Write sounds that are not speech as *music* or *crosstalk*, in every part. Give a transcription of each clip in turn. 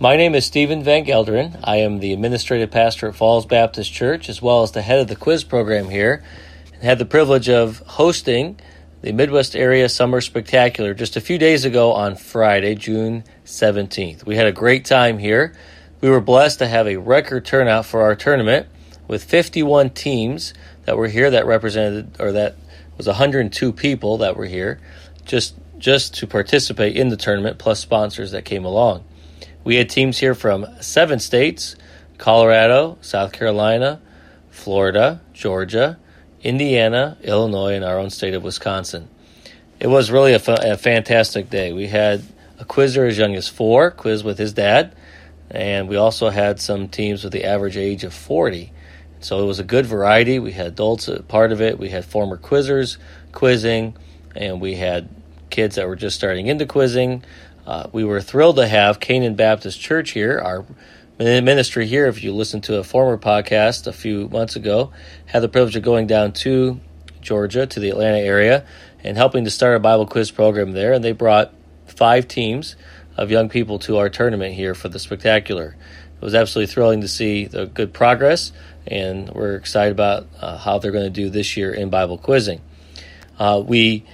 My name is Stephen Van Gelderen. I am the administrative pastor at Falls Baptist Church, as well as the head of the quiz program here, and had the privilege of hosting the Midwest Area Summer Spectacular just a few days ago on Friday, June 17th. We had a great time here. We were blessed to have a record turnout for our tournament with 51 teams that were here that represented, or that was 102 people that were here just just to participate in the tournament, plus sponsors that came along. We had teams here from seven states Colorado, South Carolina, Florida, Georgia, Indiana, Illinois, and our own state of Wisconsin. It was really a, a fantastic day. We had a quizzer as young as four, quiz with his dad, and we also had some teams with the average age of 40. So it was a good variety. We had adults uh, part of it, we had former quizzers quizzing, and we had kids that were just starting into quizzing. Uh, we were thrilled to have Canaan Baptist Church here, our ministry here. If you listened to a former podcast a few months ago, had the privilege of going down to Georgia, to the Atlanta area, and helping to start a Bible quiz program there. And they brought five teams of young people to our tournament here for the spectacular. It was absolutely thrilling to see the good progress, and we're excited about uh, how they're going to do this year in Bible quizzing. Uh, we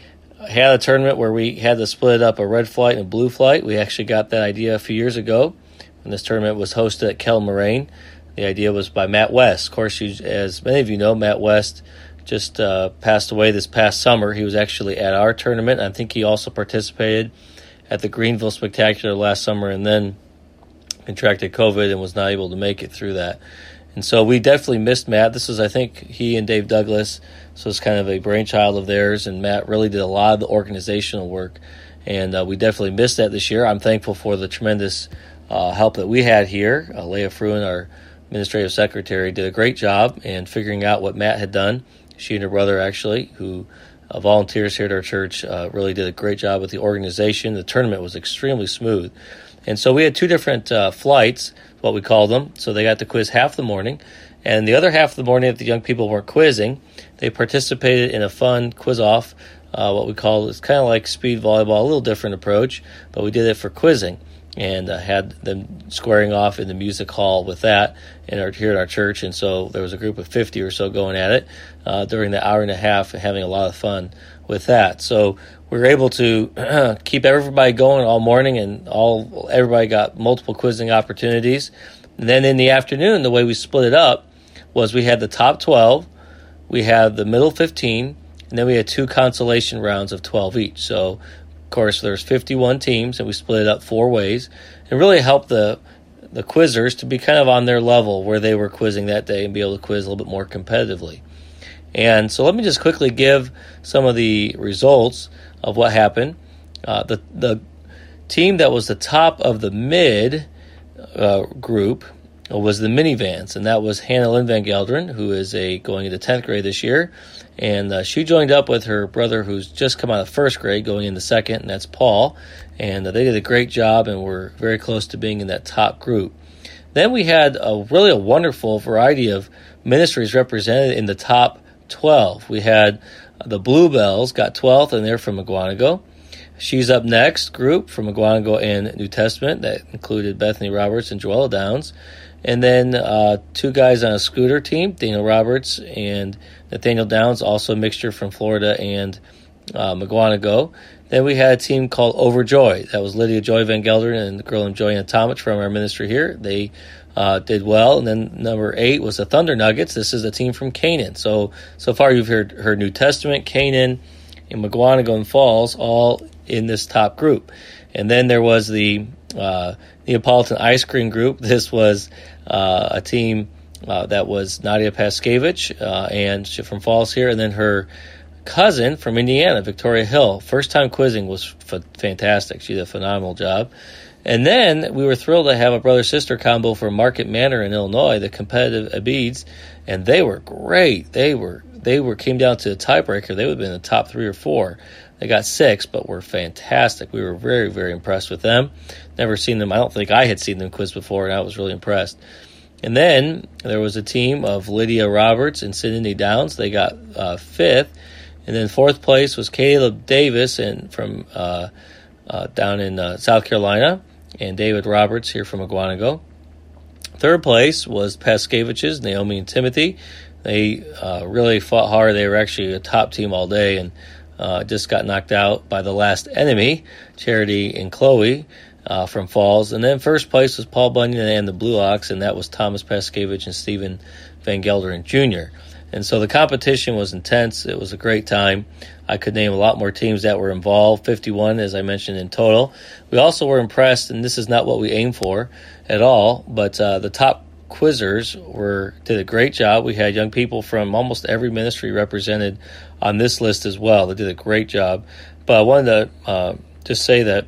had a tournament where we had to split up a red flight and a blue flight. We actually got that idea a few years ago when this tournament was hosted at Kettle Moraine. The idea was by Matt West. Of course, you, as many of you know, Matt West just uh, passed away this past summer. He was actually at our tournament. I think he also participated at the Greenville Spectacular last summer and then contracted COVID and was not able to make it through that. And so we definitely missed Matt. This was, I think, he and Dave Douglas. So it's kind of a brainchild of theirs, and Matt really did a lot of the organizational work. And uh, we definitely missed that this year. I'm thankful for the tremendous uh, help that we had here. Uh, Leah Fruin, our administrative secretary, did a great job in figuring out what Matt had done. She and her brother, actually, who uh, volunteers here at our church, uh, really did a great job with the organization. The tournament was extremely smooth. And so we had two different uh, flights what we call them. So they got to quiz half the morning. And the other half of the morning, if the young people weren't quizzing, they participated in a fun quiz off, uh, what we call it's kind of like speed volleyball, a little different approach, but we did it for quizzing and uh, had them squaring off in the music hall with that in our, here at our church. And so there was a group of 50 or so going at it uh, during the hour and a half, having a lot of fun with that. So we were able to *clears throat* keep everybody going all morning, and all everybody got multiple quizzing opportunities. And then in the afternoon, the way we split it up was we had the top 12, we had the middle 15, and then we had two consolation rounds of 12 each. So, course, there's 51 teams, and we split it up four ways. and really helped the the quizzers to be kind of on their level where they were quizzing that day and be able to quiz a little bit more competitively. And so let me just quickly give some of the results of what happened. Uh, the the team that was the top of the mid uh, group was the minivans, and that was Hannah Lynn Van Gelderen, who is a going into tenth grade this year, and uh, she joined up with her brother, who's just come out of first grade, going into second, and that's Paul, and uh, they did a great job, and were very close to being in that top group. Then we had a really a wonderful variety of ministries represented in the top twelve. We had the Bluebells got 12th, and they're from Mukwonago. She's Up Next group from Mukwonago and New Testament that included Bethany Roberts and Joella Downs. And then uh, two guys on a scooter team, Daniel Roberts and Nathaniel Downs, also a mixture from Florida and uh, Mukwonago. Then we had a team called Overjoy. That was Lydia Joy Van Gelderen and the girl named Joanna Tomich from our ministry here. They uh, did well. And then number eight was the Thunder Nuggets. This is a team from Canaan. So so far you've heard heard New Testament, Canaan, and Mukwonago and Falls all in this top group. And then there was the uh, Neapolitan Ice Cream Group. *laughs* This was uh, a team uh, that was Nadia Paskevich uh, and from Falls here, and then her cousin from Indiana, Victoria Hill. First time quizzing was f- fantastic. She did a phenomenal job. And then we were thrilled to have a brother sister combo from Marquette Manor in Illinois, the competitive Abids, and they were great. They were they were came down to a tiebreaker. They would have been in the top three or four. They got six, but were fantastic. We were very very impressed with them. Never seen them. I don't think I had seen them quiz before, and I was really impressed. And then there was a team of Lydia Roberts and Sydney Downs. They got uh, fifth, and then fourth place was Caleb Davis and from uh, uh, down in uh, South Carolina and David Roberts here from Mukwonago. Third place was Paskevich's, Naomi and Timothy. They uh, really fought hard. They were actually a top team all day and uh, just got knocked out by the last enemy, Charity and Chloe uh, from Falls. And then first place was Paul Bunyan and the Blue Ox, and that was Thomas Paskevich and Stephen Van Gelderen Jr. And so the competition was intense. It was a great time. I could name a lot more teams that were involved, 51, as I mentioned, in total. We also were impressed, and this is not what we aim for at all, but uh, the top quizzers were did a great job. We had young people from almost every ministry represented on this list as well. They did a great job. But I wanted to uh, just say that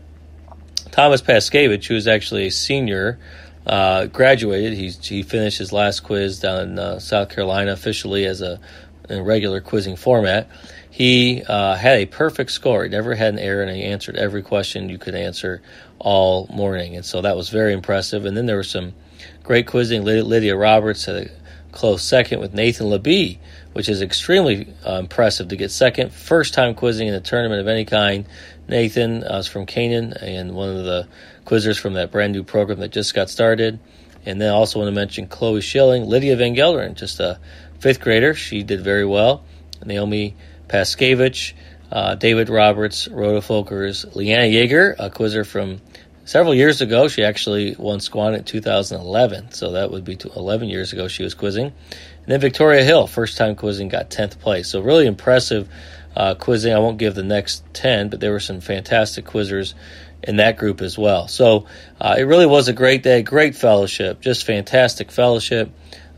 Thomas Paskevich, who is actually a senior, uh, graduated. He's, he finished his last quiz down in uh, South Carolina officially as a in regular quizzing format. He uh, had a perfect score. He never had an error, and he answered every question you could answer all morning. And so that was very impressive. And then there was some great quizzing. Lydia Roberts had a close second with Nathan Labie, which is extremely uh, impressive to get second. First time quizzing in a tournament of any kind. Nathan uh, is from Canaan and one of the quizzers from that brand new program that just got started. And then I also want to mention Chloe Schilling, Lydia Van Gelderen, just a fifth grader. She did very well. Naomi Paskevich, uh, David Roberts, Rhoda Folkers, Leanna Yeager, a quizzer from several years ago. She actually won Squan in 2011, so that would be 11 years ago she was quizzing. And then Victoria Hill, first time quizzing, got 10th place. So really impressive uh, quizzing. I won't give the next 10, but there were some fantastic quizzers in that group as well. So uh, it really was a great day, great fellowship, just fantastic fellowship.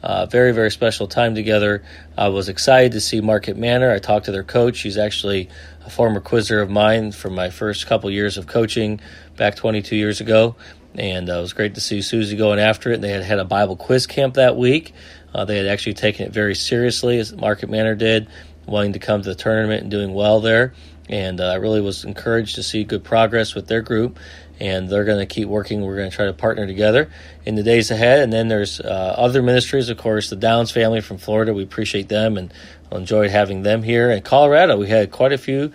Uh, very, very special time together. I was excited to see Marquette Manor. I talked to their coach. She's actually a former quizzer of mine from my first couple years of coaching back 22 years ago. And uh, it was great to see Susie going after it. They had had a Bible quiz camp that week. Uh, they had actually taken it very seriously, as Marquette Manor did, wanting to come to the tournament and doing well there. And uh, I really was encouraged to see good progress with their group and they're going to keep working. We're going to try to partner together in the days ahead. And then there's uh, other ministries, of course, the Downs family from Florida. We appreciate them and enjoyed having them here. In Colorado, we had quite a few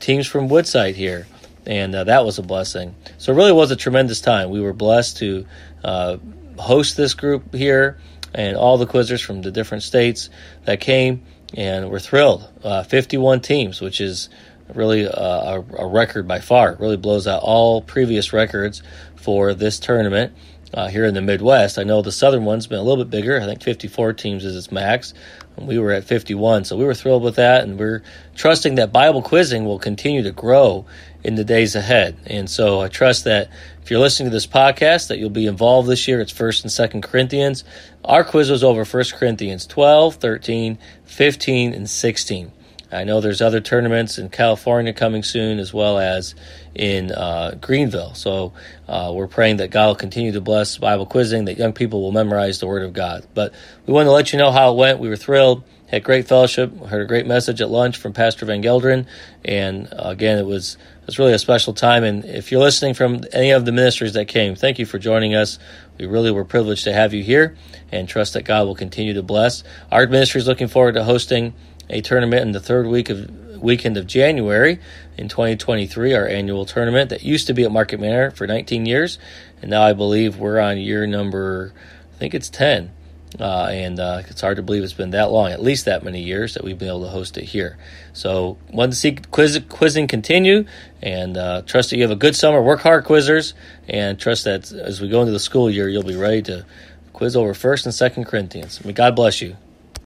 teams from Woodside here, and uh, that was a blessing. So it really was a tremendous time. We were blessed to uh, host this group here and all the quizzers from the different states that came, and we're thrilled. Uh, 51 teams, which is really a, a, a, record by far. It really blows out all previous records for this tournament uh, here in the Midwest. I know the Southern one's been a little bit bigger. I think 54 teams is its max. And we were at 51, so we were thrilled with that, and we're trusting that Bible quizzing will continue to grow in the days ahead. And so I trust that if you're listening to this podcast, that you'll be involved this year. It's First and Second Corinthians. Our quiz was over First Corinthians 12, 13, 15, and 16. I know there's other tournaments in California coming soon, as well as in uh, Greenville. So uh, we're praying that God will continue to bless Bible quizzing, that young people will memorize the Word of God. But we want to let you know how it went. We were thrilled, had great fellowship, heard a great message at lunch from Pastor Van Gelderen, and uh, again, it was it was really a special time. And if you're listening from any of the ministries that came, thank you for joining us. We really were privileged to have you here, and trust that God will continue to bless. Our ministry is looking forward to hosting a tournament in the third week of weekend of January in 2023, our annual tournament that used to be at Marquette Manor for 19 years, and now I believe we're on year number, I think it's 10. Uh, and uh, it's hard to believe it's been that long, at least that many years, that we've been able to host it here. So, want to see quiz, quizzing continue, and uh, trust that you have a good summer. Work hard, quizzers, and trust that as we go into the school year, you'll be ready to quiz over First and Second Corinthians. May God bless you.